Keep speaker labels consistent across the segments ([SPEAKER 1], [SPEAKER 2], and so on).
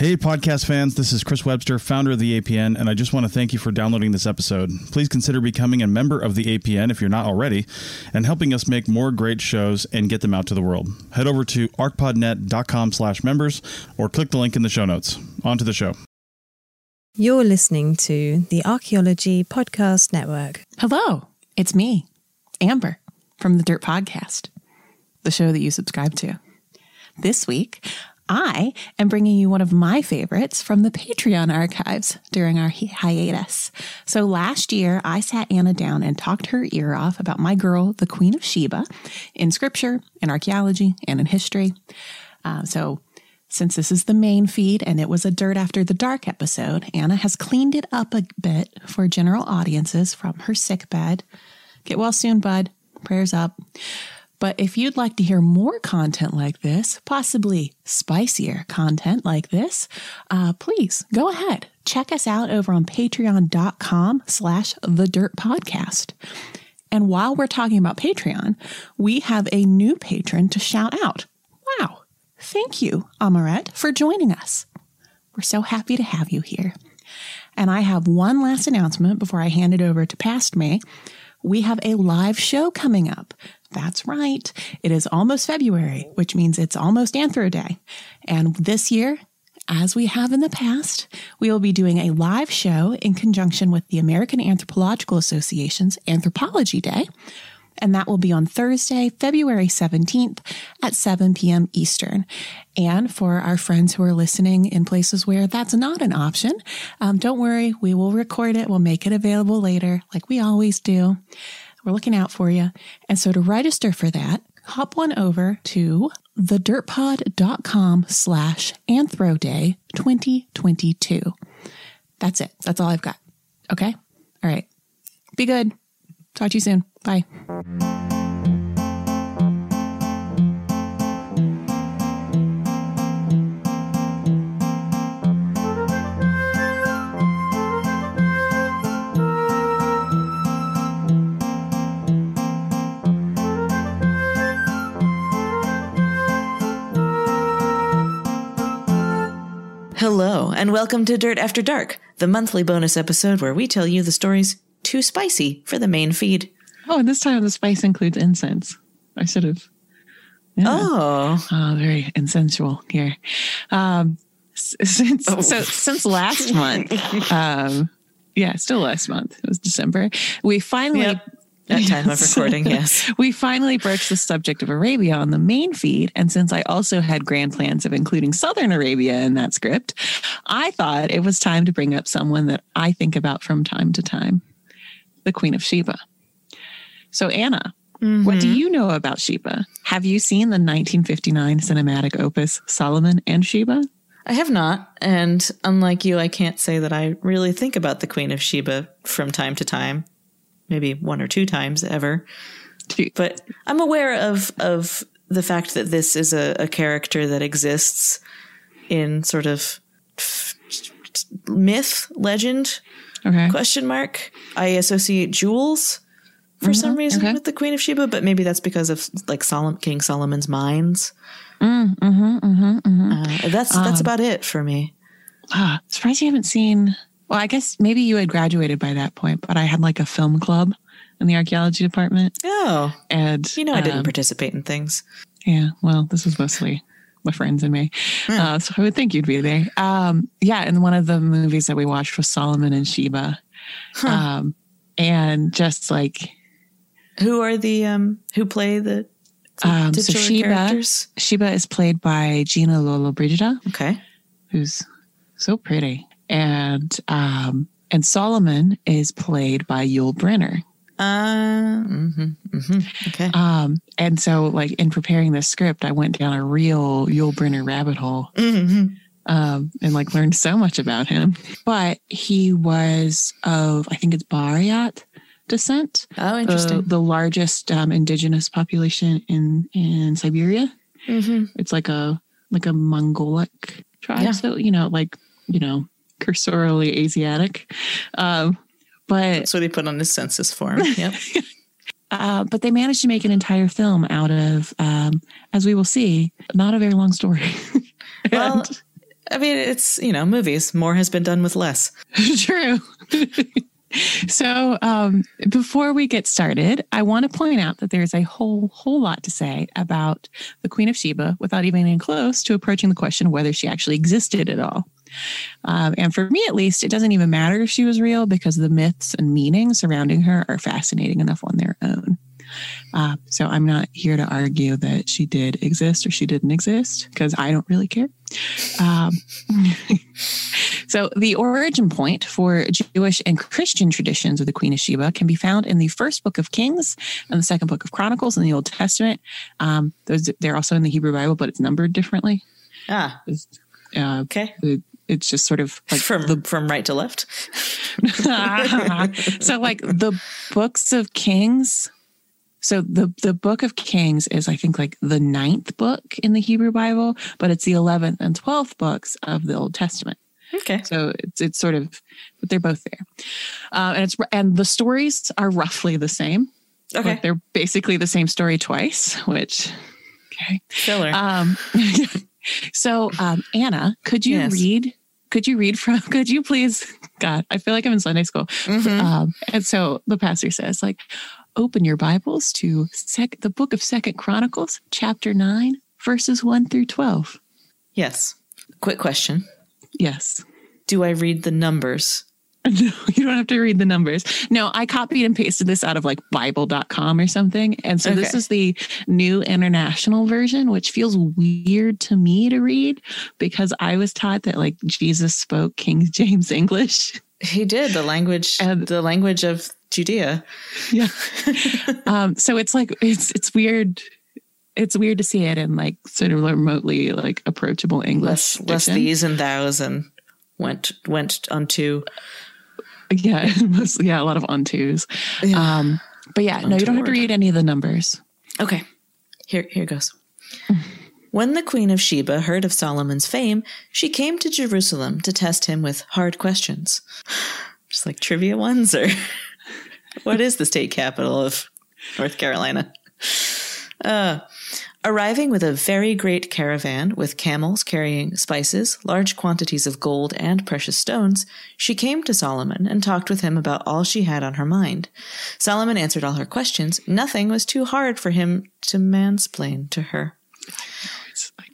[SPEAKER 1] Hey, podcast fans, this is Chris Webster, founder of the APN, and I just want to thank you for downloading this episode. Please consider becoming a member of the APN if you're not already, and helping us make more great shows and get them out to the world. Head over to archpodnet.com slash members or click the link in the show notes. On to the show.
[SPEAKER 2] You're listening to the Archaeology Podcast Network.
[SPEAKER 3] Hello, it's me, Amber, from the Dirt Podcast, the show that you subscribe to. This week, I am bringing you one of my favorites from the Patreon archives during our hi- hiatus. So last year, I sat Anna down and talked her ear off about my girl, the Queen of Sheba, in scripture, in archaeology, and in history. Uh, so since this is the main feed and it was a Dirt After the Dark episode, Anna has cleaned it up a bit for general audiences from her sick bed. Get well soon, bud. Prayers up. But if you'd like to hear more content like this, possibly spicier content like this, uh, please go ahead. Check us out over on patreon.com slash the dirt podcast. And while we're talking about Patreon, we have a new patron to shout out. Wow. Thank you, Amaret, for joining us. We're so happy to have you here. And I have one last announcement before I hand it over to Past Me. We have a live show coming up. That's right. It is almost February, which means it's almost Anthro Day. And this year, as we have in the past, we will be doing a live show in conjunction with the American Anthropological Association's Anthropology Day. And that will be on Thursday, February 17th at 7 p.m. Eastern. And for our friends who are listening in places where that's not an option, um, don't worry, we will record it. We'll make it available later, like we always do. We're looking out for you. And so to register for that, hop on over to thedirtpod.com slash anthro day 2022. That's it. That's all I've got. Okay? All right. Be good. Talk to you soon. Bye.
[SPEAKER 4] Hello, and welcome to Dirt After Dark, the monthly bonus episode where we tell you the stories too spicy for the main feed.
[SPEAKER 3] Oh, and this time the spice includes incense. I should have. Yeah.
[SPEAKER 4] Oh,
[SPEAKER 3] Oh, very insensual here. Um, since
[SPEAKER 4] Oh.
[SPEAKER 3] so since last month, um, yeah, still last month. It was December. We finally.
[SPEAKER 4] Yep. At time of recording, yes.
[SPEAKER 3] We finally broached the subject of Arabia on the main feed. And since I also had grand plans of including Southern Arabia in that script, I thought it was time to bring up someone that I think about from time to time the Queen of Sheba. So, Anna, what do mm-hmm. you know about Sheba? Have you seen the 1959 cinematic opus Solomon and Sheba?
[SPEAKER 4] I have not, and unlike you, I can't say that I really think about the Queen of Sheba from time to time. Maybe one or two times ever. But I'm aware of of the fact that this is a, a character that exists in sort of myth, legend,
[SPEAKER 3] Okay.
[SPEAKER 4] question mark. I associate jewels for some mm-hmm. reason
[SPEAKER 3] okay.
[SPEAKER 4] with the Queen of Sheba, but maybe that's because of like Solomon, King Solomon's mines. Mm, mm-hmm, mm-hmm, uh, that's that's um, about it for me.
[SPEAKER 3] Ah, surprised you haven't seen. Well, I guess maybe you had graduated by that point, but I had like a film club in the archaeology department.
[SPEAKER 4] Oh,
[SPEAKER 3] And
[SPEAKER 4] you know, I didn't
[SPEAKER 3] um,
[SPEAKER 4] participate in things.
[SPEAKER 3] Yeah, well, this was mostly my friends and me. Uh, so I would think you'd be there. Um, yeah, and one of the movies that we watched was Solomon and Sheba. Um, and just like
[SPEAKER 4] Who are the um who play the, the
[SPEAKER 3] um, so Sheba,
[SPEAKER 4] characters?
[SPEAKER 3] Sheba is played by Gina Lollobrigida,
[SPEAKER 4] Okay.
[SPEAKER 3] who's so pretty, and um, and Solomon is played by Yul Brynner.
[SPEAKER 4] Uh, hmm hmm Okay.
[SPEAKER 3] Um, and so, like in preparing this script, I went down a real Yul Brynner rabbit hole.
[SPEAKER 4] hmm
[SPEAKER 3] um, and like learned so much about him. But he was of, I think it's Buryat descent,
[SPEAKER 4] Oh, interesting.
[SPEAKER 3] the largest um, indigenous population in in Siberia.
[SPEAKER 4] hmm
[SPEAKER 3] It's like a like a Mongolic tribe,
[SPEAKER 4] Yeah.
[SPEAKER 3] so you know, like you know, cursorily Asiatic. Um, but
[SPEAKER 4] That's what he put on his census form. Yep.
[SPEAKER 3] uh, but they managed to make an entire film out of, um, as we will see, not a very long story.
[SPEAKER 4] Well, I mean, it's, you know, movies. More has been done with less.
[SPEAKER 3] True. so um, before we get started, I want to point out that there's a whole whole lot to say about the Queen of Sheba without even getting close to approaching the question of whether she actually existed at all. Um, and for me, at least, it doesn't even matter if she was real because the myths and meanings surrounding her are fascinating enough on their own. Uh, so I'm not here to argue that she did exist or she didn't exist because I don't really care. Um, so the origin point for Jewish and Christian traditions of the Queen of Sheba can be found in the first book of Kings and the second book of Chronicles in the Old Testament. Um, those they're also in the Hebrew Bible, but it's numbered differently.
[SPEAKER 4] Ah,
[SPEAKER 3] Uh,
[SPEAKER 4] okay.
[SPEAKER 3] it- it's just sort of like
[SPEAKER 4] From
[SPEAKER 3] the
[SPEAKER 4] from right to left.
[SPEAKER 3] so like the books of kings so the the book of kings is i think like the ninth book in the hebrew bible but it's the 11th and 12th books of the old testament
[SPEAKER 4] Okay.
[SPEAKER 3] so it's it's sort of but they're both there uh, and it's and the stories are roughly the same
[SPEAKER 4] Okay.
[SPEAKER 3] but they're basically the same story twice which okay
[SPEAKER 4] Filler.
[SPEAKER 3] um so um anna could you
[SPEAKER 4] Yes.
[SPEAKER 3] read could you read from could you please god i feel like i'm in sunday school
[SPEAKER 4] Mhm.
[SPEAKER 3] um, and so the pastor says, like, open your Bibles to sec- the book of Second Chronicles, chapter nine, verses one through twelve.
[SPEAKER 4] Yes. Quick question.
[SPEAKER 3] Yes.
[SPEAKER 4] Do I read the numbers?
[SPEAKER 3] No, you don't have to read the numbers. No, I copied and pasted this out of like Bible.com or something. And so this is the new international version, which feels weird to me to read because I was taught that like Jesus spoke King James English.
[SPEAKER 4] He did the language,
[SPEAKER 3] And-
[SPEAKER 4] the language of Judea.
[SPEAKER 3] Yeah. um, so it's like it's it's weird. It's weird to see it in like sort of remotely like approachable English.
[SPEAKER 4] Less, less these and thous, and went went unto.
[SPEAKER 3] Yeah, yeah, a lot of untos. Um, but yeah, no, you don't have to read any of the numbers.
[SPEAKER 4] Okay, here here goes. When the queen of Sheba heard of Solomon's fame, she came to Jerusalem to test him with hard questions, just like trivia ones, or what is the state capital of North Carolina? Uh, arriving with a very great caravan with camels carrying spices, large quantities of gold, and precious stones, she came to Solomon and talked with him about all she had on her mind. Solomon answered all her questions. Nothing was too hard for him to mansplain to her.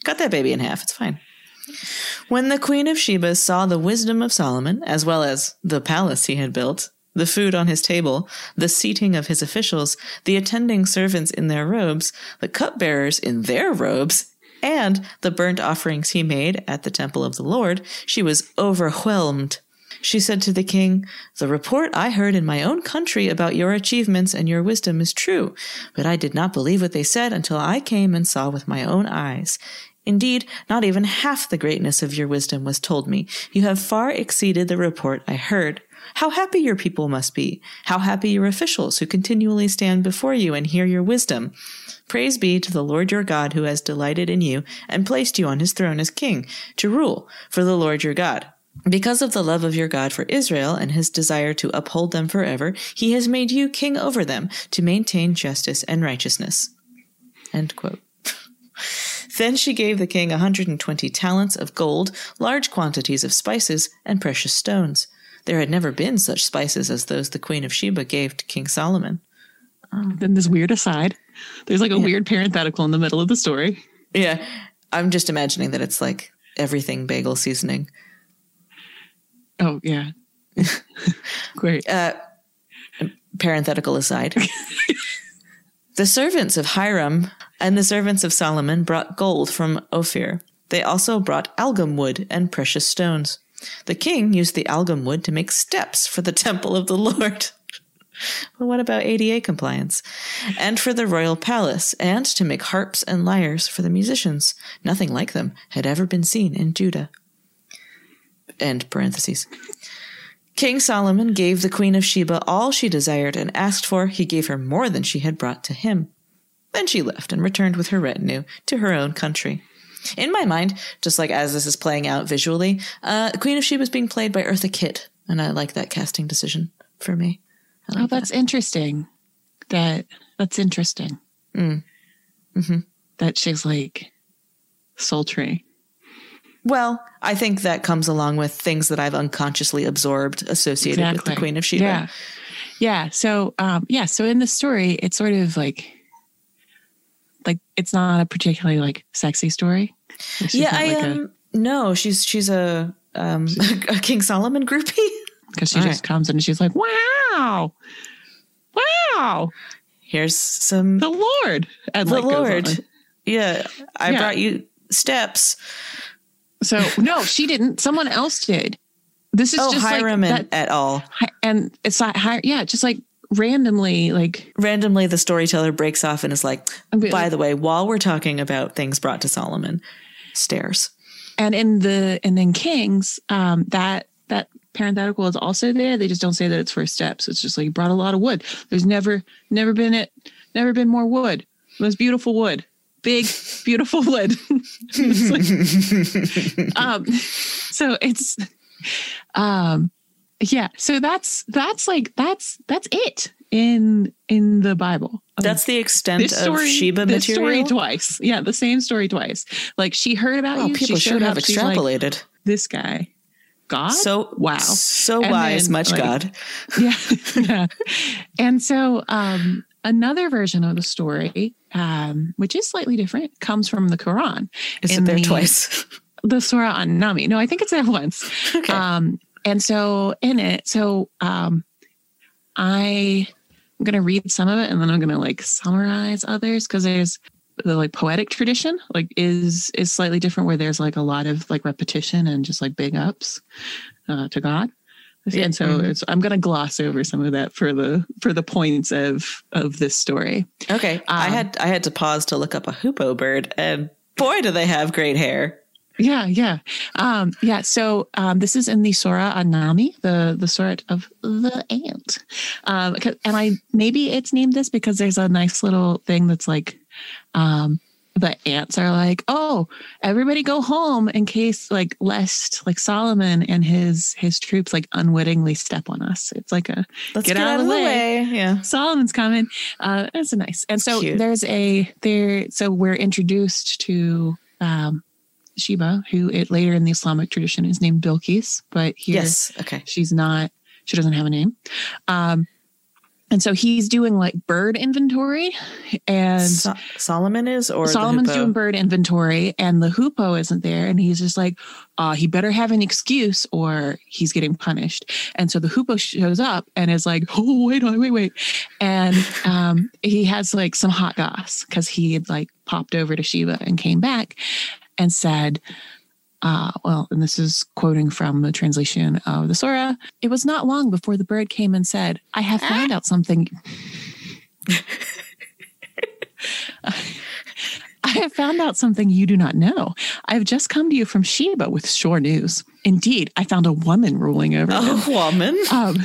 [SPEAKER 4] Cut that baby in half. It's fine. When the queen of Sheba saw the wisdom of Solomon, as well as the palace he had built, the food on his table, the seating of his officials, the attending servants in their robes, the cupbearers in their robes, and the burnt offerings he made at the temple of the Lord, she was overwhelmed. She said to the king, The report I heard in my own country about your achievements and your wisdom is true, but I did not believe what they said until I came and saw with my own eyes. Indeed, not even half the greatness of your wisdom was told me. You have far exceeded the report I heard. How happy your people must be. How happy your officials who continually stand before you and hear your wisdom. Praise be to the Lord your God who has delighted in you and placed you on his throne as king to rule for the Lord your God. Because of the love of your God for Israel and his desire to uphold them forever, he has made you king over them to maintain justice and righteousness. Then she gave the king a 120 talents of gold, large quantities of spices, and precious stones. There had never been such spices as those the queen of Sheba gave to King Solomon.
[SPEAKER 3] Um, then this weird aside. There's like a weird parenthetical in the middle of the story.
[SPEAKER 4] Yeah, I'm just imagining that it's like everything bagel seasoning.
[SPEAKER 3] Oh yeah. Great.
[SPEAKER 4] Uh, parenthetical aside. the servants of Hiram and the servants of Solomon brought gold from Ophir. They also brought algum wood and precious stones. The king used the algum wood to make steps for the temple of the Lord. Well, what about ADA compliance? And for the royal palace, and to make harps and lyres for the musicians. Nothing like them had ever been seen in Judah. End parentheses. King Solomon gave the queen of Sheba all she desired and asked for. He gave her more than she had brought to him. Then she left and returned with her retinue to her own country. In my mind, just like as this is playing out visually, uh, Queen of Sheba is being played by Eartha Kitt, and I like that casting decision for me. Like
[SPEAKER 3] Oh, that's interesting. That that's interesting.
[SPEAKER 4] Mm. Mhm.
[SPEAKER 3] That she's like sultry.
[SPEAKER 4] Well, I think that comes along with things that I've unconsciously absorbed associated with the Queen of Sheba.
[SPEAKER 3] Yeah. Yeah. So, um, yeah. So in the story, it's sort of like, like it's not a particularly like sexy story.
[SPEAKER 4] Yeah, I
[SPEAKER 3] like a-
[SPEAKER 4] um no, she's she's a um a King Solomon groupie.
[SPEAKER 3] because she
[SPEAKER 4] All
[SPEAKER 3] just comes and she's like, "Wow, wow,
[SPEAKER 4] Here's some
[SPEAKER 3] the Lord!" And
[SPEAKER 4] the
[SPEAKER 3] like
[SPEAKER 4] Lord. Yeah, I
[SPEAKER 3] Yeah.
[SPEAKER 4] brought you steps.
[SPEAKER 3] So no, she didn't. Someone else did. This is
[SPEAKER 4] oh,
[SPEAKER 3] just
[SPEAKER 4] Hiram
[SPEAKER 3] like
[SPEAKER 4] and
[SPEAKER 3] that,
[SPEAKER 4] et al.
[SPEAKER 3] and it's not hi- yeah, just like randomly like
[SPEAKER 4] Randomly, the storyteller breaks off and is like, "By
[SPEAKER 3] like-
[SPEAKER 4] the way, while we're talking about things brought to Solomon, stairs."
[SPEAKER 3] and in the and in Kings, um, that that parenthetical is also there. They just don't say that it's for steps. It's just like you brought a lot of wood. There's never never been it never been more wood. Most beautiful wood. Big, beautiful wood. Like- um, so it's um yeah, so that's that's like that's that's it in in the Bible.
[SPEAKER 4] That's the extent
[SPEAKER 3] this
[SPEAKER 4] of
[SPEAKER 3] story,
[SPEAKER 4] Sheba
[SPEAKER 3] this story twice. Yeah, the same story twice. Like she heard about
[SPEAKER 4] Oh,
[SPEAKER 3] you.
[SPEAKER 4] people should have
[SPEAKER 3] up. She's like,
[SPEAKER 4] extrapolated.
[SPEAKER 3] this guy, God.
[SPEAKER 4] so
[SPEAKER 3] wow,
[SPEAKER 4] so
[SPEAKER 3] And
[SPEAKER 4] wise,
[SPEAKER 3] then,
[SPEAKER 4] much
[SPEAKER 3] like,
[SPEAKER 4] God.
[SPEAKER 3] yeah, yeah. And so um, another version of the story, um, which is slightly different, comes from the Quran.
[SPEAKER 4] Is
[SPEAKER 3] in
[SPEAKER 4] it there
[SPEAKER 3] the-
[SPEAKER 4] twice?
[SPEAKER 3] the Surah An Nami. No, I think it's there once.
[SPEAKER 4] okay.
[SPEAKER 3] Um, and so in it, so um, I I'm gonna read some of it and then I'm gonna like summarize others because there's the like poetic tradition like is is slightly different where there's like a lot of like repetition and just like big ups uh, to God. And so
[SPEAKER 4] Mhm.
[SPEAKER 3] it's, I'm going to gloss over some of that for the for the points of of this story.
[SPEAKER 4] Okay, I
[SPEAKER 3] Um,
[SPEAKER 4] had I had to pause to look up a hoopoe bird, and boy, do they have great hair.
[SPEAKER 3] Yeah, yeah, um, yeah. So um, this is in the Surah An Nami, the the Surah of the ant, um, and I maybe it's named this because there's a nice little thing that's like, um, the ants are like, oh, everybody go home in case like lest like Solomon and his his troops like unwittingly step on us. It's like a
[SPEAKER 4] Let's get, out, of the way. Yeah.
[SPEAKER 3] Solomon's coming. Uh, that's nice. And so
[SPEAKER 4] Cute.
[SPEAKER 3] there's a there. So we're introduced to um, Sheba, who it later in the Islamic tradition is named Bilqis, but here
[SPEAKER 4] Yes. Okay.
[SPEAKER 3] she's not. She doesn't have a name. Um, and so he's doing like bird inventory, and
[SPEAKER 4] So- Solomon is, or
[SPEAKER 3] Solomon's doing bird inventory, and the hoopoe isn't there, and he's just like, uh, he better have an excuse or he's getting punished. And so the hoopoe shows up and is like, oh wait, wait, wait, wait, and um, he has like some hot goss because he had like popped over to Sheba and came back and said. Uh, well, and this is quoting from the translation of the Surah. It was not long before the bird came and said, I have found out something. I have found out something you do not know. I have just come to you from Sheba with sure news. Indeed, I found a woman ruling over a
[SPEAKER 4] Oh, woman.
[SPEAKER 3] Um,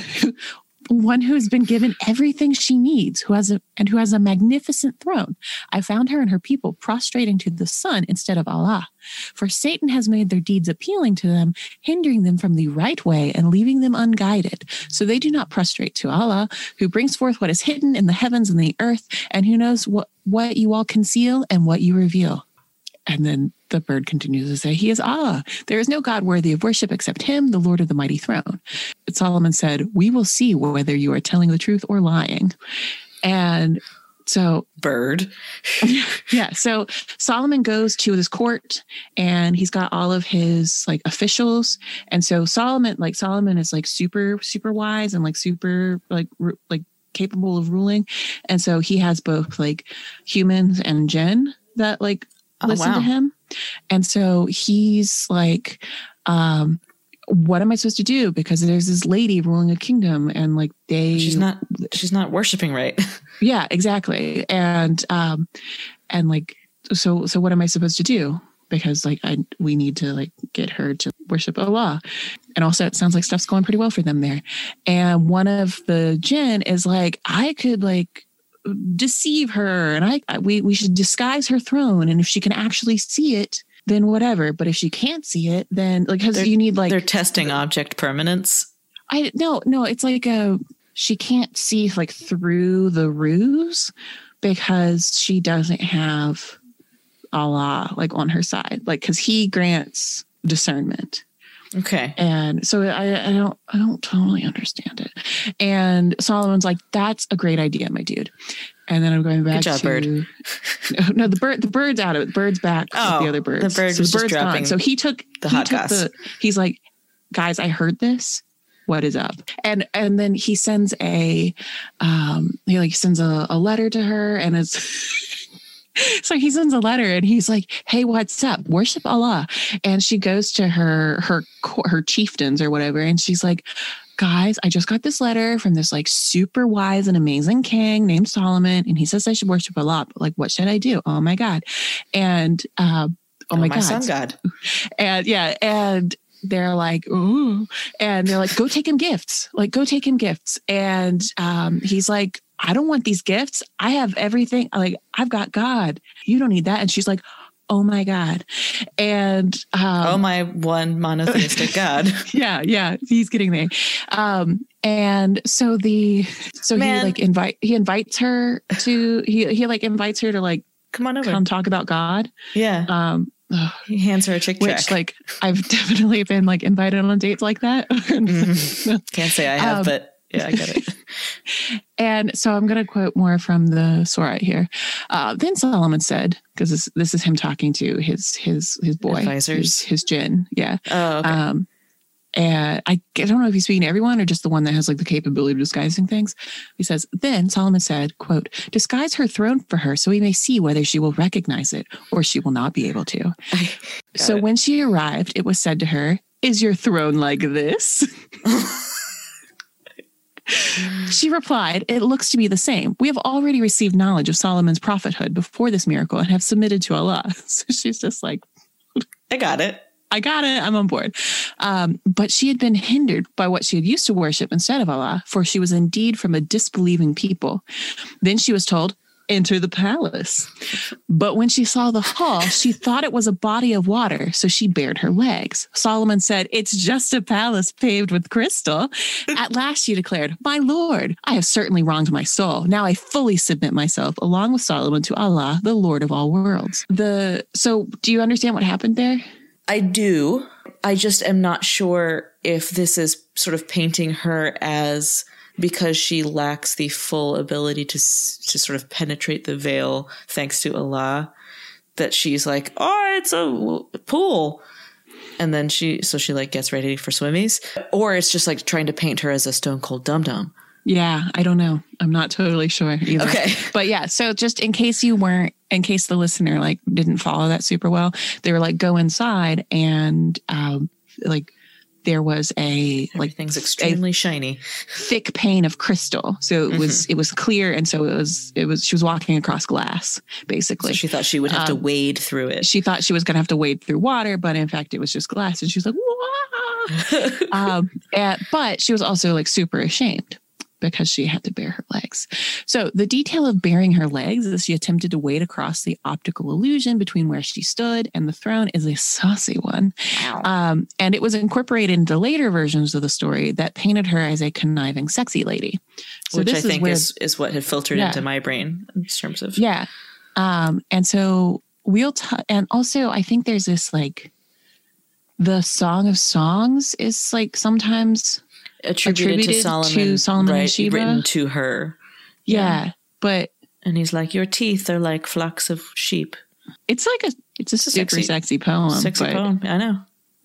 [SPEAKER 3] one who has been given everything she needs, who has a and who has a magnificent throne. I found her and her people prostrating to the sun instead of Allah. For Satan has made their deeds appealing to them, hindering them from the right way and leaving them unguided. So they do not prostrate to Allah, who brings forth what is hidden in the heavens and the earth, and who knows what, what you all conceal and what you reveal. And then the bird continues to say, He is Allah. There is no God worthy of worship except Him, the Lord of the mighty throne. But Solomon said, We will see whether you are telling the truth or lying. And so,
[SPEAKER 4] Bird.
[SPEAKER 3] yeah, so Solomon goes to his court and he's got all of his like officials. And so Solomon, like Solomon is like super, super wise and like super, like, ru- like, capable of ruling and so he has both like humans and jinn that like
[SPEAKER 4] Oh,
[SPEAKER 3] listen
[SPEAKER 4] wow.
[SPEAKER 3] to him. And so he's like, um, what am I supposed to do? Because there's this lady ruling a kingdom and like they
[SPEAKER 4] She's not. She's not worshiping right.
[SPEAKER 3] Yeah, exactly. And um and like so so what am I supposed to do? Because like I we need to like get her to worship Allah. And also it sounds like stuff's going pretty well for them there. And one of the jinn is like, I could like deceive her and I, I we we should disguise her throne and if she can actually see it then whatever but if she can't see it then like because
[SPEAKER 4] They're-
[SPEAKER 3] you need like
[SPEAKER 4] They're testing object permanence.
[SPEAKER 3] I no no it's like a she can't see like through the ruse because she doesn't have Allah like on her side like because he grants discernment.
[SPEAKER 4] Okay.
[SPEAKER 3] And so I, I don't I don't totally understand it. And Solomon's like, that's a great idea, my dude. And then I'm going back
[SPEAKER 4] Good job,
[SPEAKER 3] to
[SPEAKER 4] bird.
[SPEAKER 3] no, the bird the bird's out of it. The bird's back with
[SPEAKER 4] Oh,
[SPEAKER 3] the other birds.
[SPEAKER 4] the bird
[SPEAKER 3] so the
[SPEAKER 4] just
[SPEAKER 3] bird's
[SPEAKER 4] dropping
[SPEAKER 3] gone. So he took
[SPEAKER 4] the
[SPEAKER 3] he
[SPEAKER 4] hot
[SPEAKER 3] took the he's like, guys, I heard this. What is up? And and then he sends a um he like sends a, a letter to her and it's so he sends a letter and he's like, "Hey, what's up? Worship Allah." And she goes to her her her chieftains or whatever, and she's like, "Guys, I just got this letter from this like super wise and amazing king named Solomon, and he says I should worship Allah. But like, what should I do? Oh my god!" And uh, oh, my, god,
[SPEAKER 4] son God.
[SPEAKER 3] and yeah, and they're like, ooh, and they're like, go take him gifts, like go take him gifts, and um, he's like, I don't want these gifts. I have everything. Like I've got God. You don't need that. And she's like, oh my God, and um,
[SPEAKER 4] oh my one monotheistic God.
[SPEAKER 3] yeah, yeah, he's getting there. Um, and so the so
[SPEAKER 4] Man.
[SPEAKER 3] he like invite he invites her to he he like invites her to like
[SPEAKER 4] Come on over.
[SPEAKER 3] come talk about God.
[SPEAKER 4] Yeah.
[SPEAKER 3] Um, ugh,
[SPEAKER 4] He hands her a chick
[SPEAKER 3] which like I've definitely been like invited on dates like that.
[SPEAKER 4] Mhm. Can't say I have,
[SPEAKER 3] Um,
[SPEAKER 4] but yeah, I get it.
[SPEAKER 3] and so I'm going to quote more from the Surah here. Uh, then Solomon said, because this, this is him talking to his his his boy,
[SPEAKER 4] Advisors.
[SPEAKER 3] his, his jinn, yeah.
[SPEAKER 4] Oh, okay.
[SPEAKER 3] Um, and I, I don't know if he's speaking to everyone or just the one that has like the capability of disguising things. He says, then Solomon said, quote, disguise her throne for her so we may see whether she will recognize it or she will not be able to. So
[SPEAKER 4] it.
[SPEAKER 3] when she arrived, it was said to her, is your throne like this? She replied, It looks to be the same. We have already received knowledge of Solomon's prophethood before this miracle and have submitted to Allah. So she's just like,
[SPEAKER 4] I got it.
[SPEAKER 3] I got it. I'm on board. Um, but she had been hindered by what she had used to worship instead of Allah, for she was indeed from a disbelieving people. Then she was told, Enter the palace. But when she saw the hall, she thought it was a body of water, so she bared her legs. Solomon said, It's just a palace paved with crystal. At last she declared, My Lord, I have certainly wronged my soul. Now I fully submit myself, along with Solomon, to Allah, the Lord of all worlds. The so do you understand what happened there?
[SPEAKER 4] I do. I just am not sure if this is sort of painting her as because she lacks the full ability to to sort of penetrate the veil thanks to Allah that she's like, "Oh, it's a pool." And then she so she like gets ready for swimmies or it's just like trying to paint her as a stone cold dum dum.
[SPEAKER 3] Yeah, I don't know. I'm not totally sure either.
[SPEAKER 4] Okay.
[SPEAKER 3] But yeah, so just in case you weren't, in case the listener like didn't follow that super well, they were like, go inside and um, like there was a like
[SPEAKER 4] things extremely shiny.
[SPEAKER 3] thick pane of crystal. So it was it was clear, and so it was it was she was walking across glass basically.
[SPEAKER 4] So she thought she would have to wade through it.
[SPEAKER 3] she thought she was going to have to wade through water, but in fact, it was just glass. And she was like, um, and, but she was also like super ashamed because she had to bare her legs. So the detail of baring her legs as she attempted to wade across the optical illusion between where she stood and the throne is a saucy one. Um, and it was incorporated into later versions of the story that painted her as a conniving, sexy lady. So
[SPEAKER 4] which
[SPEAKER 3] this
[SPEAKER 4] I
[SPEAKER 3] is
[SPEAKER 4] think
[SPEAKER 3] where
[SPEAKER 4] is, is what had filtered
[SPEAKER 3] Yeah.
[SPEAKER 4] into my brain in terms of
[SPEAKER 3] yeah. Um, and so we'll, t- and also I think there's this like, the Song of Songs is like sometimes,
[SPEAKER 4] attributed,
[SPEAKER 3] attributed
[SPEAKER 4] to
[SPEAKER 3] to
[SPEAKER 4] Solomon,
[SPEAKER 3] Solomon and Sheba.
[SPEAKER 4] written to her.
[SPEAKER 3] yeah, but
[SPEAKER 4] And he's like, Your teeth are like flocks of sheep.
[SPEAKER 3] it's like a, it's a super
[SPEAKER 4] sexy-
[SPEAKER 3] sexy, poem.
[SPEAKER 4] Sexy
[SPEAKER 3] but,
[SPEAKER 4] poem. I know.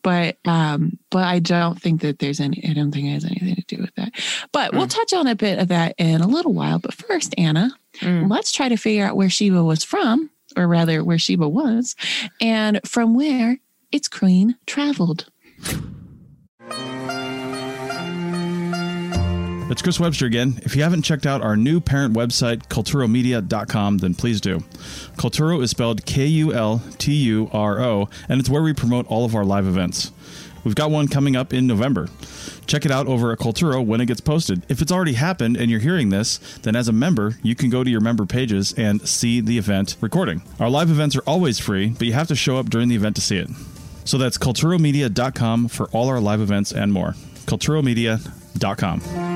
[SPEAKER 3] But, um, but I don't think that there's any, I don't think it has anything to do with that. But we'll touch on a bit of that in a little while. But first, Anna,
[SPEAKER 4] Mm.
[SPEAKER 3] let's try to figure out where Sheba was from, or rather, where Sheba was, and from where its queen traveled.
[SPEAKER 1] It's Chris Webster again. If you haven't checked out our new parent website, kulturomedia.com, then please do. Kulturo is spelled K U L T U R O, and it's where we promote all of our live events. We've got one coming up in November. Check it out over at Kulturo when it gets posted. If it's already happened and you're hearing this, then as a member, you can go to your member pages and see the event recording. Our live events are always free, but you have to show up during the event to see it. So that's kulturomedia.com for all our live events and more. kulturomedia.com.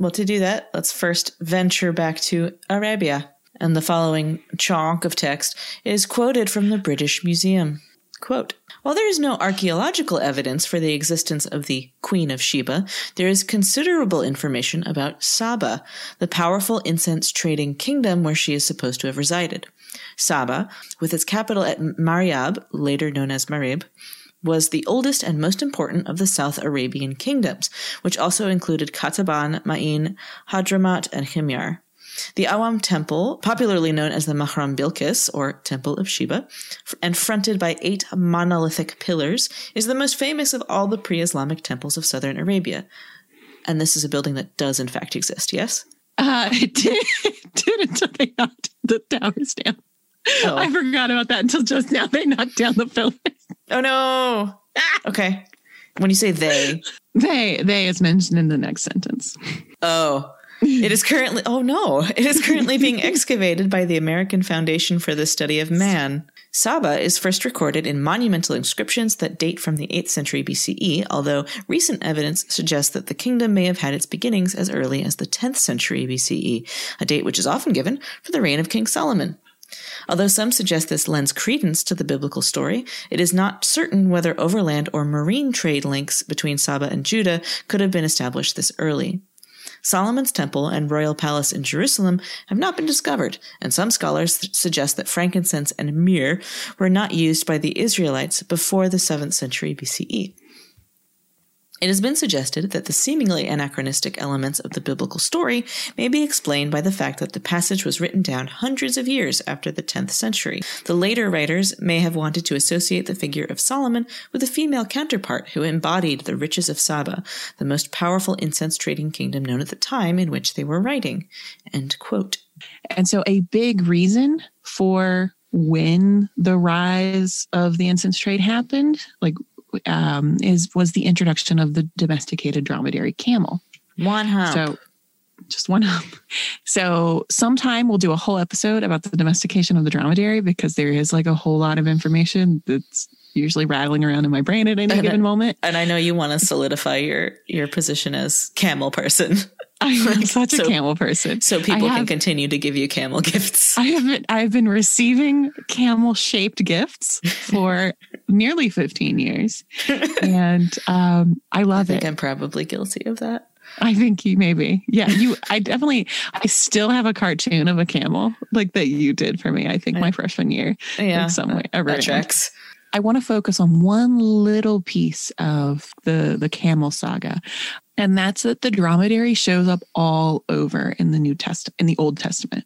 [SPEAKER 4] Well, to do that, let's first venture back to Arabia. And the following chunk of text is quoted from the British Museum. Quote, while there is no archaeological evidence for the existence of the Queen of Sheba, there is considerable information about Saba, the powerful incense trading kingdom where she is supposed to have resided. Saba, with its capital at Maryab, later known as Marib, was the oldest and most important of the South Arabian kingdoms, which also included Qataban, Ma'in, Hadramaut, and Himyar. The Awam Temple, popularly known as the Mahram Bilqis, or Temple of Sheba, and fronted by eight monolithic pillars, is the most famous of all the pre Islamic temples of southern Arabia. And this is a building that does, in fact, exist, yes?
[SPEAKER 3] Uh, it did, it did until they knocked the towers down. Oh. I forgot about that until just now. They knocked down the pillars.
[SPEAKER 4] Oh no. Ah! Okay. When you say they,
[SPEAKER 3] they they is mentioned in the next sentence.
[SPEAKER 4] Oh. It is currently oh no, it is currently being excavated by the American Foundation for the Study of Man. Saba is first recorded in monumental inscriptions that date from the 8th century BCE, although recent evidence suggests that the kingdom may have had its beginnings as early as the 10th century BCE, a date which is often given for the reign of King Solomon. Although some suggest this lends credence to the biblical story, it is not certain whether overland or marine trade links between Saba and Judah could have been established this early. Solomon's temple and royal palace in Jerusalem have not been discovered, and some scholars suggest that frankincense and myrrh were not used by the Israelites before the 7th century BCE. It has been suggested that the seemingly anachronistic elements of the biblical story may be explained by the fact that the passage was written down hundreds of years after the 10th century. The later writers may have wanted to associate the figure of Solomon with a female counterpart who embodied the riches of Saba, the most powerful incense trading kingdom known at the time in which they were writing.
[SPEAKER 3] And so, a big reason for when the rise of the incense trade happened, like um, is was the introduction of the domesticated dromedary camel.
[SPEAKER 4] One hump.
[SPEAKER 3] So just one hump. So sometime we'll do a whole episode about the domestication of the dromedary because there is like a whole lot of information that's usually rattling around in my brain at any
[SPEAKER 4] and
[SPEAKER 3] given
[SPEAKER 4] I,
[SPEAKER 3] moment.
[SPEAKER 4] And I know you want to solidify your your position as camel person.
[SPEAKER 3] I am such so, a camel person.
[SPEAKER 4] So people have, can continue to give you camel gifts.
[SPEAKER 3] I have been, I've been receiving camel shaped gifts for nearly 15 years. And um, I love
[SPEAKER 4] I
[SPEAKER 3] it.
[SPEAKER 4] I'm probably guilty of that.
[SPEAKER 3] I think you maybe. Yeah, you I definitely I still have a cartoon of a camel like that you did for me, I think my freshman year.
[SPEAKER 4] Yeah.
[SPEAKER 3] Like somewhere
[SPEAKER 4] that, that tracks.
[SPEAKER 3] I want to focus on one little piece of the the camel saga. And that's that the dromedary shows up all over in the New Testament, in the Old Testament,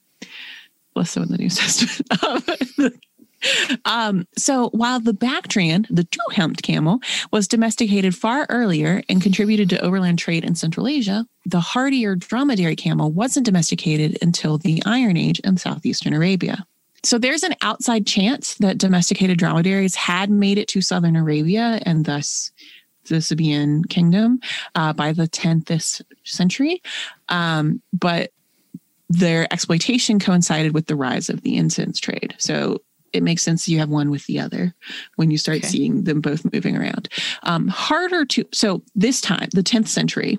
[SPEAKER 3] less so in the New Testament. um, so while the Bactrian, the two-humped camel, was domesticated far earlier and contributed to overland trade in Central Asia, the hardier dromedary camel wasn't domesticated until the Iron Age in southeastern Arabia. So there's an outside chance that domesticated dromedaries had made it to southern Arabia and thus the Sabaean kingdom uh, by the 10th century. Um, but their exploitation coincided with the rise of the incense trade. So it makes sense you have one with the other when you start
[SPEAKER 4] Okay.
[SPEAKER 3] seeing them both moving around. Um, harder to so this time, the 10th century,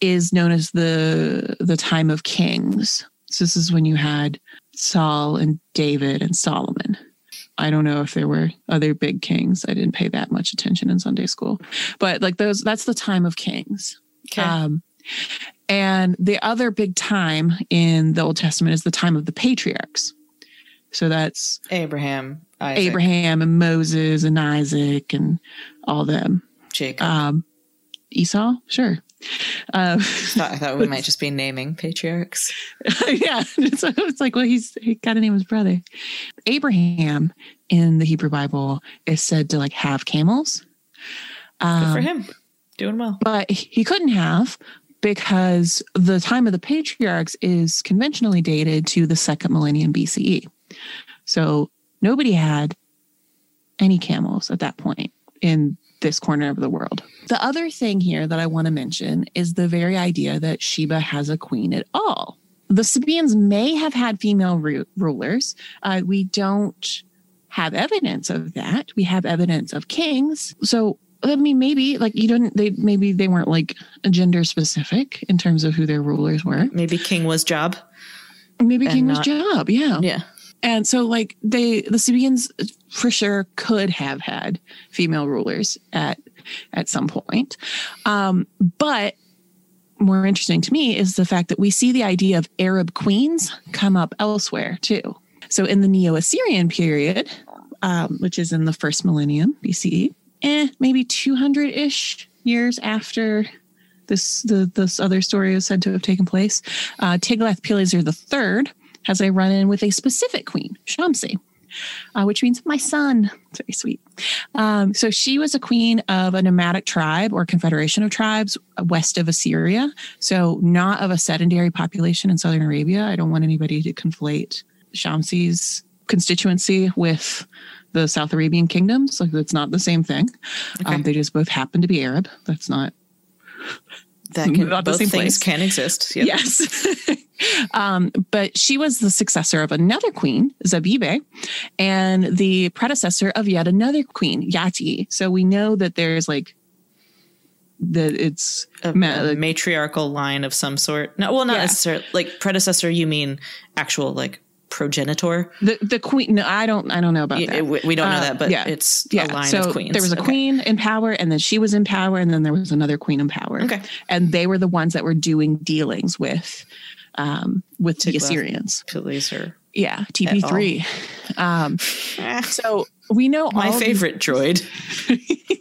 [SPEAKER 3] is known as the the time of kings. So this is when you had Saul and David and Solomon. I don't know if there were other big kings. I didn't pay that much attention in Sunday school, but like those, that's the time of kings.
[SPEAKER 4] Okay.
[SPEAKER 3] Um, and the other big time in the Old Testament is the time of the patriarchs. So that's
[SPEAKER 4] Abraham, Isaac,
[SPEAKER 3] Abraham and Moses and Isaac and all them.
[SPEAKER 4] Jacob.
[SPEAKER 3] Um, Esau, sure. Uh,
[SPEAKER 4] thought, I thought we might just be naming patriarchs.
[SPEAKER 3] yeah, it's, it's like, well, he's he got to name his brother. Abraham in the Hebrew Bible is said to like have camels.
[SPEAKER 4] Good
[SPEAKER 3] Um,
[SPEAKER 4] for him. Doing well.
[SPEAKER 3] but he couldn't have because the time of the patriarchs is conventionally dated to the second millennium BCE. So nobody had any camels at that point in this corner of the world. The other thing here that I want to mention is the very idea that Sheba has a queen at all. The Sabaeans may have had female ru- rulers. Uh, we don't have evidence of that. We have evidence of kings. So I mean, maybe like you don't, They maybe they weren't like gender specific in terms of who their rulers were.
[SPEAKER 4] Maybe King was Job.
[SPEAKER 3] Maybe king was Job. Yeah.
[SPEAKER 4] Yeah.
[SPEAKER 3] And so, like, they, the Sabaeans for sure could have had female rulers at, at some point. Um, but more interesting to me is the fact that we see the idea of Arab queens come up elsewhere too. So in the Neo Assyrian period, um, which is in the first millennium BCE, eh, maybe 200 ish years after this the this other story is said to have taken place. Uh, Tiglath-Pileser III has a run-in with a specific queen, Shamsi, uh, which means my son. It's very sweet. Um, so she was a queen of a nomadic tribe or confederation of tribes west of Assyria. So not of a sedentary population in southern Arabia. I don't want anybody to conflate Shamsi's constituency with the South Arabian kingdoms. Like that's not the same thing.
[SPEAKER 4] Okay.
[SPEAKER 3] Um, they just both happen to be Arab. That's not
[SPEAKER 4] That can,
[SPEAKER 3] Not
[SPEAKER 4] both
[SPEAKER 3] same
[SPEAKER 4] things
[SPEAKER 3] place.
[SPEAKER 4] can exist. Yep.
[SPEAKER 3] Yes. um, but she was the successor of another queen, Zabibe, and the predecessor of yet another queen, Yati. So we know that there's like that it's
[SPEAKER 4] A,
[SPEAKER 3] ma-
[SPEAKER 4] a matriarchal line of some sort. No, well, not
[SPEAKER 3] Yeah.
[SPEAKER 4] necessarily like predecessor. You mean actual like progenitor?
[SPEAKER 3] the the queen. No, I don't. I don't know about
[SPEAKER 4] Y-
[SPEAKER 3] that.
[SPEAKER 4] we, we don't know
[SPEAKER 3] Uh,
[SPEAKER 4] that, but
[SPEAKER 3] yeah.
[SPEAKER 4] it's
[SPEAKER 3] yeah.
[SPEAKER 4] a line
[SPEAKER 3] so
[SPEAKER 4] of queens.
[SPEAKER 3] there was a
[SPEAKER 4] Okay.
[SPEAKER 3] queen in power, and then she was in power, and then there was another queen in power.
[SPEAKER 4] Okay.
[SPEAKER 3] And they were the ones that were doing dealings with um, with the. Assyrians.
[SPEAKER 4] Please,
[SPEAKER 3] Yeah, TP3. Um,
[SPEAKER 4] Eh,
[SPEAKER 3] so we know
[SPEAKER 4] my
[SPEAKER 3] all these-
[SPEAKER 4] favorite droid.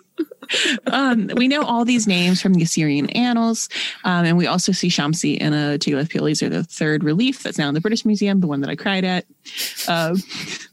[SPEAKER 3] um, we know all these names from the Assyrian annals, um, and we also see Shamsi in a Tiglath-Pileser the third relief that's now in the British Museum, the one that I cried at. Um,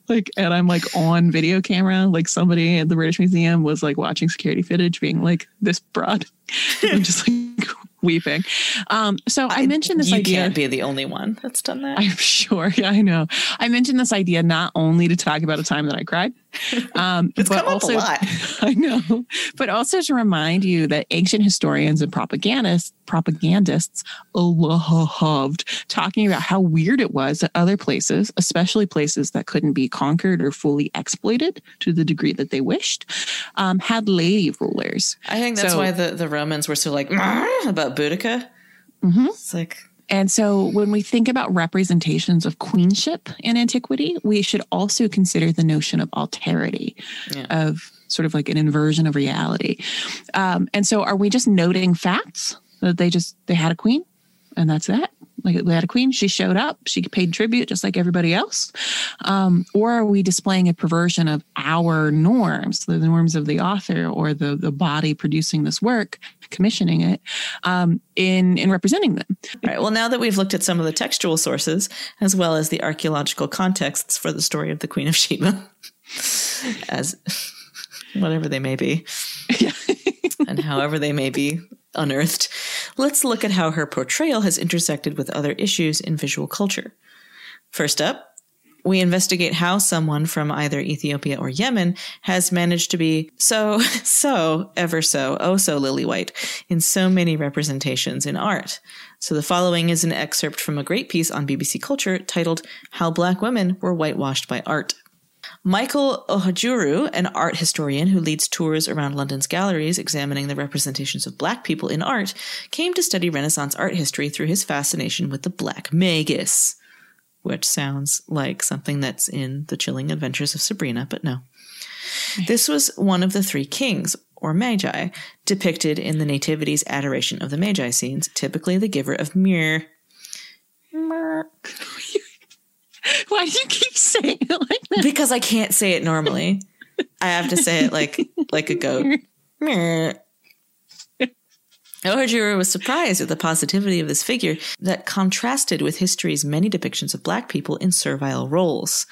[SPEAKER 3] like, and I'm like on video camera, like somebody at the British Museum was like watching security footage, being like this broad, I'm just like weeping. Um, so I, mentioned this
[SPEAKER 4] you
[SPEAKER 3] idea.
[SPEAKER 4] can't be the only one that's done that.
[SPEAKER 3] I'm sure. Yeah, I know. I mentioned this idea not only to talk about a time that I cried, um,
[SPEAKER 4] It's
[SPEAKER 3] but
[SPEAKER 4] come up a lot.
[SPEAKER 3] I know, but also to remind you that ancient historians and propagandists propagandists loved talking about how weird it was that other places, especially places that couldn't be conquered or fully exploited to the degree that they wished, um, had lady rulers.
[SPEAKER 4] I think that's
[SPEAKER 3] So-
[SPEAKER 4] why the, the Romans were so like about Boudica.
[SPEAKER 3] Mhm.
[SPEAKER 4] It's like
[SPEAKER 3] And so when we think about representations of queenship in antiquity, we should also consider the notion of alterity,
[SPEAKER 4] Yeah.
[SPEAKER 3] of sort of like an inversion of reality. Um, and so are we just noting facts that they just they had a queen and that's that? Like they had a queen, she showed up, she paid tribute just like everybody else. Um, or are we displaying a perversion of our norms, the norms of the author or the, the body producing this work, commissioning it, um, in in representing them?
[SPEAKER 4] All right. Well, now that we've looked at some of the textual sources as well as the archaeological contexts for the story of the Queen of Sheba, as whatever they may be, and however they may be unearthed, let's look at how her portrayal has intersected with other issues in visual culture. First up, we investigate how someone from either Ethiopia or Yemen has managed to be so, so, ever so, oh so lily white in so many representations in art. So the following is an excerpt from a great piece on BBC Culture titled How Black Women Were Whitewashed by Art. Michael Ohajuru, an art historian who leads tours around London's galleries examining the representations of black people in art, came to study Renaissance art history through his fascination with the Black Magus, which sounds like something that's in The Chilling Adventures of Sabrina, but no. This was one of the three kings, or magi, depicted in the Nativity's adoration of the magi scenes, typically the giver of myrrh. Myrrh.
[SPEAKER 3] Why do you keep saying it like that?
[SPEAKER 4] Because I can't say it normally. I have to say it like like a goat. Myrrh. Ohajuru was surprised at the positivity of this figure that contrasted with history's many depictions of black people in servile roles.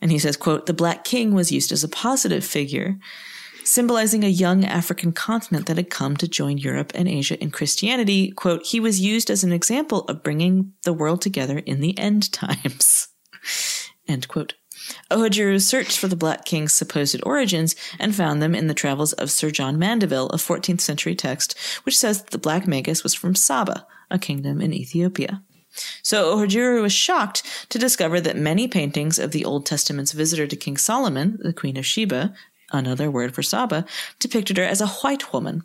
[SPEAKER 4] And he says, quote, the black king was used as a positive figure, symbolizing a young African continent that had come to join Europe and Asia in Christianity. Quote, he was used as an example of bringing the world together in the end times. End quote. Ohajuru searched for the Black King's supposed origins and found them in the travels of Sir John Mandeville, a 14th century text which says that the Black Magus was from Saba, a kingdom in Ethiopia. So Ohajuru was shocked to discover that many paintings of the Old Testament's visitor to King Solomon, the Queen of Sheba, another word for Saba, depicted her as a white woman.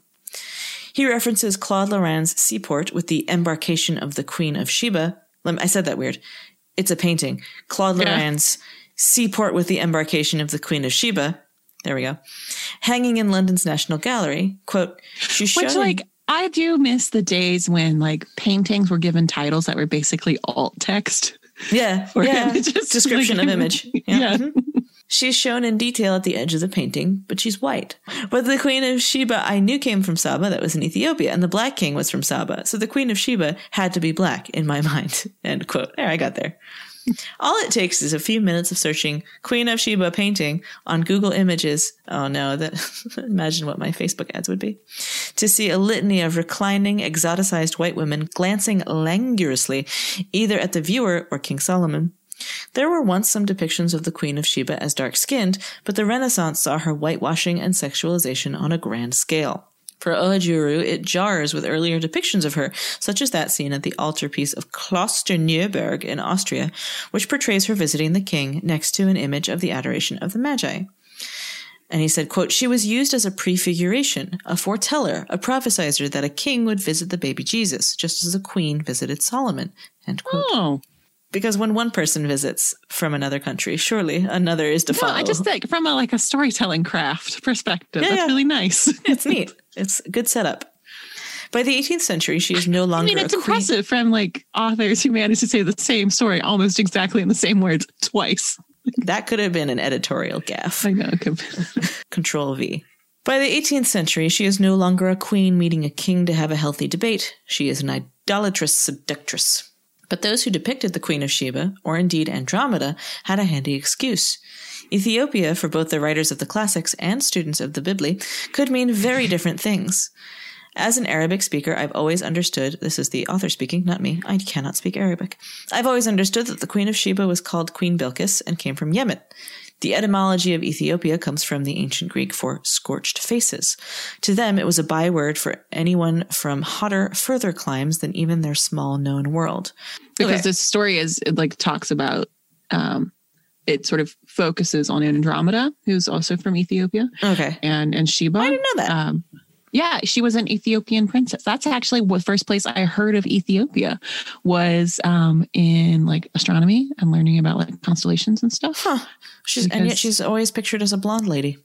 [SPEAKER 4] He references Claude Lorrain's seaport with the embarkation of the Queen of Sheba. I said that weird. It's a painting. Claude
[SPEAKER 3] Yeah.
[SPEAKER 4] Lorrain's seaport with the embarkation of the Queen of Sheba. There we go. Hanging in London's National Gallery. Quote, she's
[SPEAKER 3] Which, like, I do miss the days when like paintings were given titles that were basically alt text.
[SPEAKER 4] Yeah,
[SPEAKER 3] Or
[SPEAKER 4] yeah.
[SPEAKER 3] just,
[SPEAKER 4] Description
[SPEAKER 3] like,
[SPEAKER 4] of image.
[SPEAKER 3] Yeah.
[SPEAKER 4] Mhm. She's shown in detail at the edge of the painting, but she's white. But the Queen of Sheba I knew came from Saba, that was in Ethiopia, and the Black King was from Saba. So the Queen of Sheba had to be black in my mind. End quote. There, I got there. All it takes is a few minutes of searching Queen of Sheba painting on Google Images. Oh no, that imagine what my Facebook ads would be. To see a litany of reclining, exoticized white women glancing languorously either at the viewer or King Solomon. There were once some depictions of the Queen of Sheba as dark skinned, but the Renaissance saw her whitewashing and sexualization on a grand scale. For Ohajuru, it jars with earlier depictions of her, such as that seen at the altarpiece of Klosterneuburg in Austria, which portrays her visiting the king next to an image of the adoration of the Magi. And he said, quote, she was used as a prefiguration, a foreteller, a prophesizer that a king would visit the baby Jesus, just as a queen visited Solomon, end quote.
[SPEAKER 3] Oh,
[SPEAKER 4] Because when one person visits from another country, surely another is to
[SPEAKER 3] no,
[SPEAKER 4] follow.
[SPEAKER 3] I just think from a like a storytelling craft perspective,
[SPEAKER 4] Yeah,
[SPEAKER 3] that's
[SPEAKER 4] yeah.
[SPEAKER 3] really nice.
[SPEAKER 4] it's neat. It's a good setup. By the 18th century, she is no longer.
[SPEAKER 3] I mean, it's
[SPEAKER 4] a queen.
[SPEAKER 3] impressive from like authors who managed to say the same story almost exactly in the same words twice.
[SPEAKER 4] That could have been an editorial gaffe.
[SPEAKER 3] I know.
[SPEAKER 4] Control V. By the 18th century, she is no longer a queen meeting a king to have a healthy debate. She is an idolatrous seductress. But those who depicted the Queen of Sheba, or indeed Andromeda, had a handy excuse. Ethiopia, for both the writers of the classics and students of the Bibli, could mean very different things. As an Arabic speaker, I've always understood this is the author speaking, not me. I cannot speak Arabic. I've always understood that the Queen of Sheba was called Queen Bilqis and came from Yemen. The etymology of Ethiopia comes from the ancient Greek for scorched faces. To them, it was a byword for anyone from hotter, further climes than even their small known world.
[SPEAKER 3] because
[SPEAKER 4] Okay.
[SPEAKER 3] this story is it like talks about um it sort of focuses on Andromeda, who's also from Ethiopia,
[SPEAKER 4] Okay.
[SPEAKER 3] and and Sheba.
[SPEAKER 4] I didn't know that.
[SPEAKER 3] Um, yeah, she was an Ethiopian princess. That's actually the first place I heard of Ethiopia was um, in like astronomy and learning about like constellations and stuff.
[SPEAKER 4] Huh. She's, and yet she's always pictured as a blonde lady.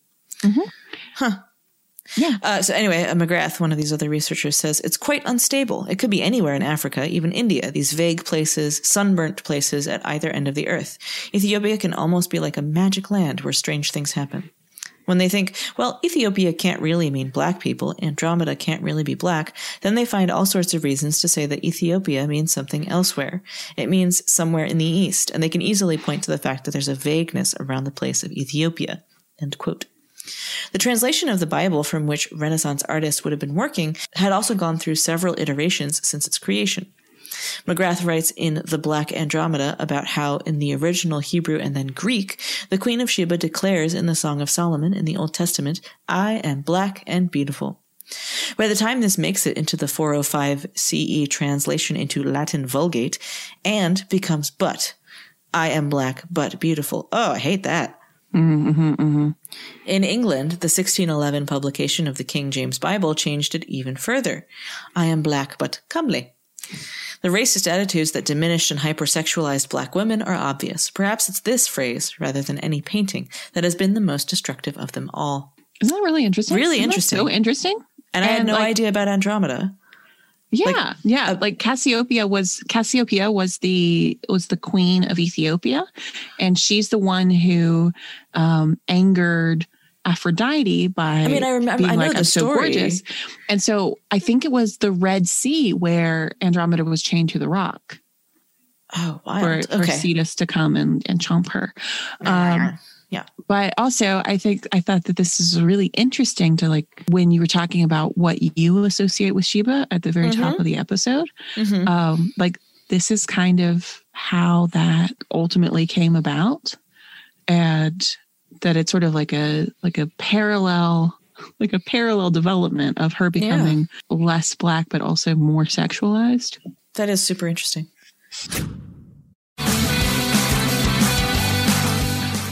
[SPEAKER 3] Yeah.
[SPEAKER 4] Uh, so anyway, uh, McGrath, one of these other researchers, says it's quite unstable. It could be anywhere in Africa, even India. These vague places, sunburnt places at either end of the earth. Ethiopia can almost be like a magic land where strange things happen. When they think, well, Ethiopia can't really mean black people, Andromeda can't really be black, then they find all sorts of reasons to say that Ethiopia means something elsewhere. It means somewhere in the east, and they can easily point to the fact that there's a vagueness around the place of Ethiopia. End quote. The translation of the Bible from which Renaissance artists would have been working had also gone through several iterations since its creation. McGrath writes in The Black Andromeda about how, in the original Hebrew and then Greek, the Queen of Sheba declares in the Song of Solomon in the Old Testament, I am black and beautiful. By the time this makes it into the 405 CE translation into Latin Vulgate, and becomes but. I am black but beautiful. Oh, I hate that.
[SPEAKER 3] Mm-hmm,
[SPEAKER 4] In England, the 1611 publication of the King James Bible changed it even further. I am black but comely. The racist attitudes that diminished and hypersexualized black women are obvious. Perhaps it's this phrase, rather than any painting, that has been the most destructive of them all.
[SPEAKER 3] Isn't that really interesting?
[SPEAKER 4] Really
[SPEAKER 3] Isn't
[SPEAKER 4] interesting.
[SPEAKER 3] So interesting.
[SPEAKER 4] And, I had no
[SPEAKER 3] like-
[SPEAKER 4] idea about Andromeda.
[SPEAKER 3] Yeah, yeah. Like Cassiopeia was Cassiopeia was the was the queen of Ethiopia, and she's the one who um, angered Aphrodite by
[SPEAKER 4] I mean, I remember-
[SPEAKER 3] being
[SPEAKER 4] I know
[SPEAKER 3] like
[SPEAKER 4] the
[SPEAKER 3] I'm
[SPEAKER 4] story."
[SPEAKER 3] so gorgeous, and so I think it was the Red Sea where Andromeda was chained to the rock
[SPEAKER 4] Oh,
[SPEAKER 3] for,
[SPEAKER 4] wild.
[SPEAKER 3] for
[SPEAKER 4] okay.
[SPEAKER 3] Cetus to come and and chomp her. Um,
[SPEAKER 4] yeah.
[SPEAKER 3] but also i think i thought that this is really interesting to like when you were talking about what you associate with sheba at the very top
[SPEAKER 4] Mhm.
[SPEAKER 3] of the episode
[SPEAKER 4] Mhm.
[SPEAKER 3] um like this is kind of how that ultimately came about and that it's sort of like a like a parallel like a parallel development of her becoming less black but also more sexualized
[SPEAKER 4] That is super interesting.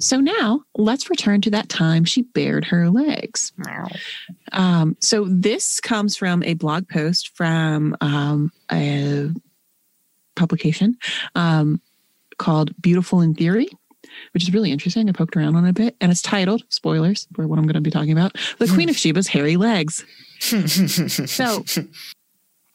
[SPEAKER 3] So now let's return to that time she bared her legs. Um, so this comes from a blog post from um, a publication um, called Beautiful in Theory, which is really interesting. I poked around on it a bit, and it's titled, spoilers for what I'm going to be talking about, The Queen of Sheba's Hairy Legs. so,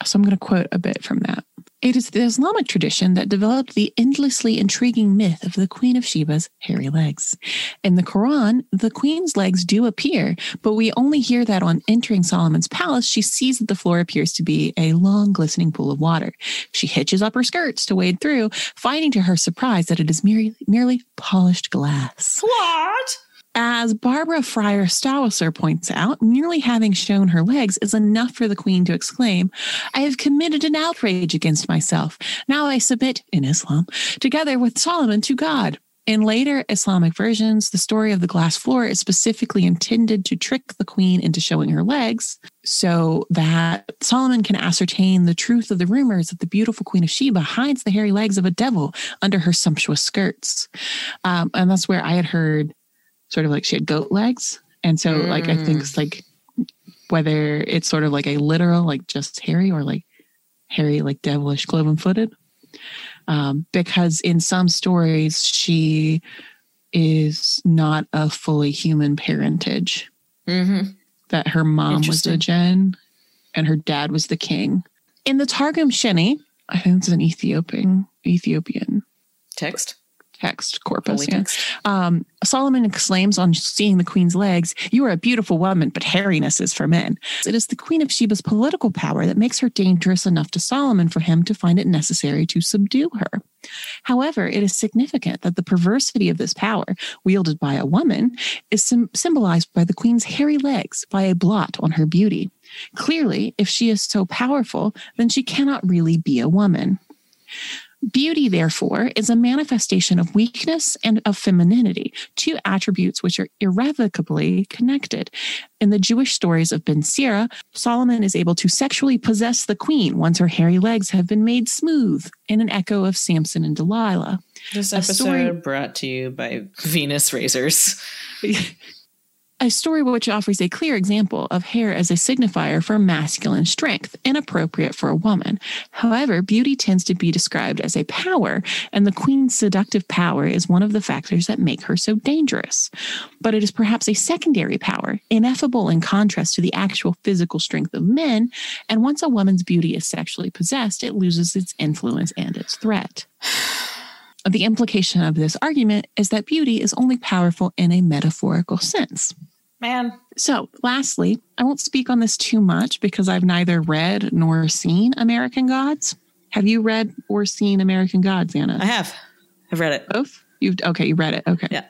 [SPEAKER 3] so I'm going to quote a bit from that. It is the Islamic tradition that developed the endlessly intriguing myth of the Queen of Sheba's hairy legs. In the Quran, the queen's legs do appear, but we only hear that on entering Solomon's palace, she sees that the floor appears to be a long, glistening pool of water. She hitches up her skirts to wade through, finding to her surprise that it is merely, merely polished glass.
[SPEAKER 4] What?
[SPEAKER 3] As Barbara Freyer Stowasser points out, merely having shown her legs is enough for the queen to exclaim, I have committed an outrage against myself. Now I submit, in Islam, together with Solomon to God. In later Islamic versions, the story of the glass floor is specifically intended to trick the queen into showing her legs so that Solomon can ascertain the truth of the rumors that the beautiful Queen of Sheba hides the hairy legs of a devil under her sumptuous skirts. Um, and that's where I had heard sort of like she had goat legs. And so like I think it's like whether it's sort of like a literal, like just hairy or like hairy, like devilish cloven footed. Um, because in some stories she is not a fully human parentage.
[SPEAKER 4] Mm-hmm.
[SPEAKER 3] That her mom was the. jinn and her dad was the king. In the Targum Sheni, I think it's an Ethiopian Ethiopian
[SPEAKER 4] Text.
[SPEAKER 3] Text corpus. Yeah.
[SPEAKER 4] text.
[SPEAKER 3] Um, Solomon exclaims on seeing the queen's legs, You are a beautiful woman, but hairiness is for men. It is the queen of Sheba's political power that makes her dangerous enough to Solomon for him to find it necessary to subdue her. However, it is significant that the perversity of this power, wielded by a woman, is sym- symbolized by the queen's hairy legs, by a blot on her beauty. Clearly, if she is so powerful, then she cannot really be a woman. Beauty, therefore, is a manifestation of weakness and of femininity, two attributes which are irrevocably connected. In the Jewish stories of Ben Sira, Solomon is able to sexually possess the queen once her hairy legs have been made smooth, in an echo of Samson and Delilah.
[SPEAKER 4] This episode
[SPEAKER 3] story-
[SPEAKER 4] brought to you by Venus Razors.
[SPEAKER 3] A story which offers a clear example of hair as a signifier for masculine strength, inappropriate for a woman. However, beauty tends to be described as a power, and the queen's seductive power is one of the factors that make her so dangerous. But it is perhaps a secondary power, ineffable in contrast to the actual physical strength of men, and once a woman's beauty is sexually possessed, it loses its influence and its threat. The implication of this argument is that beauty is only powerful in a metaphorical sense.
[SPEAKER 4] Man.
[SPEAKER 3] So, lastly, I won't speak on this too much because I've neither read nor seen American Gods. Have you read or seen American Gods, Anna?
[SPEAKER 4] I have. I've read it.
[SPEAKER 3] Both? You've okay, you read it. Okay.
[SPEAKER 4] Yeah.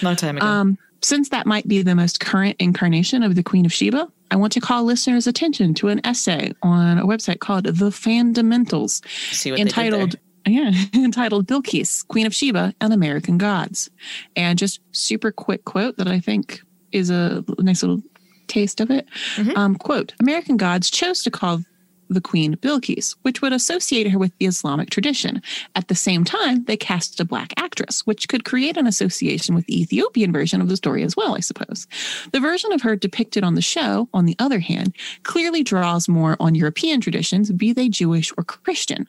[SPEAKER 4] Long time ago.
[SPEAKER 3] Um, since that might be the most current incarnation of the Queen of Sheba, I want to call listeners' attention to an essay on a website called The Fandomentals,
[SPEAKER 4] See what
[SPEAKER 3] entitled yeah, entitled Bilquis, Queen of Sheba and American Gods. And just super quick quote that I think is a nice little taste of it. Um, quote American gods chose to call the queen Bilqis, which would associate her with the Islamic tradition. At the same time, they cast a black actress, which could create an association with the Ethiopian version of the story as well, I suppose. The version of her depicted on the show, on the other hand, clearly draws more on European traditions, be they Jewish or Christian.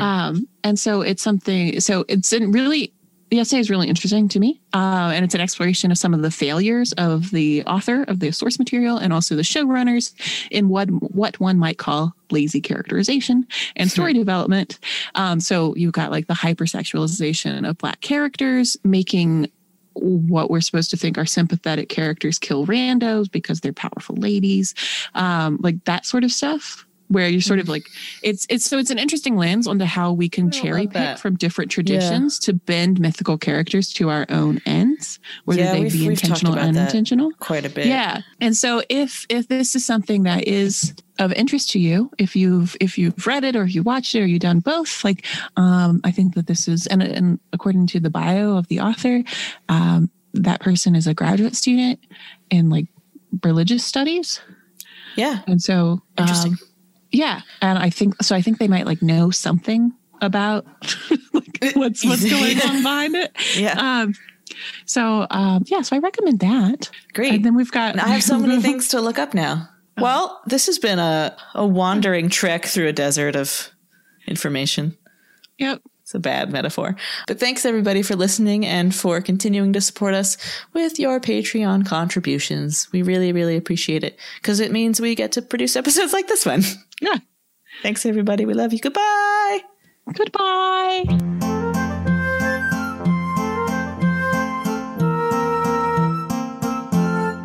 [SPEAKER 3] Um, and so it's something, so it's really, the essay is really interesting to me. Uh, and it's an exploration of some of the failures of the author of the source material and also the showrunners in what, what one might call lazy characterization and story development. Um, so you've got like the hypersexualization of Black characters, making what we're supposed to think are sympathetic characters kill randos because they're powerful ladies, um, like that sort of stuff. Where you're sort of like it's it's so it's an interesting lens onto how we can cherry pick
[SPEAKER 4] that.
[SPEAKER 3] from different traditions to bend mythical characters to our own ends, whether
[SPEAKER 4] Yeah,
[SPEAKER 3] they be intentional or unintentional.
[SPEAKER 4] quite a bit.
[SPEAKER 3] Yeah. And so if if this is something that is of interest to you, if you've if you've read it or if you watched it or you've done both, like um, I think that this is and, and according to the bio of the author, um, that person is a graduate student in like religious studies.
[SPEAKER 4] Yeah.
[SPEAKER 3] And so
[SPEAKER 4] Interesting.
[SPEAKER 3] um, yeah. And I think so I think they might like know something about like what's what's going on behind it.
[SPEAKER 4] Yeah.
[SPEAKER 3] Um so um yeah, so I recommend that.
[SPEAKER 4] Great.
[SPEAKER 3] And then we've got
[SPEAKER 4] I have so many things to look up now. Well, this has been a, a wandering trek through a desert of information.
[SPEAKER 3] Yep.
[SPEAKER 4] It's a bad metaphor. But thanks everybody for listening and for continuing to support us with your Patreon contributions. We really, really appreciate it because it means we get to produce episodes like this one.
[SPEAKER 3] Yeah.
[SPEAKER 4] Thanks everybody. We love you. Goodbye.
[SPEAKER 3] Goodbye.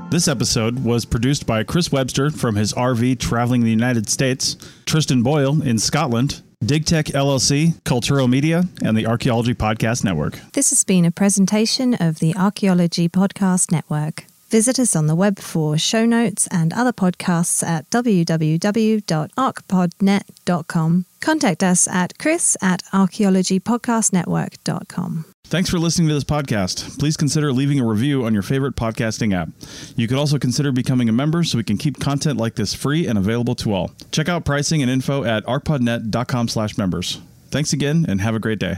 [SPEAKER 1] This episode was produced by Chris Webster from his RV traveling the United States, Tristan Boyle in Scotland, DigTech LLC, Kulturo Media, and the Archaeology Podcast Network.
[SPEAKER 2] This has been a presentation of the Archaeology Podcast Network. Visit us on the web for show notes and other podcasts at www.archpodnet.com. Contact us at chris at archaeologypodcastnetwork.com.
[SPEAKER 1] Thanks for listening to this podcast. Please consider leaving a review on your favorite podcasting app. You could also consider becoming a member so we can keep content like this free and available to all. Check out pricing and info at archpodnet.com slash members. Thanks again and have a great day.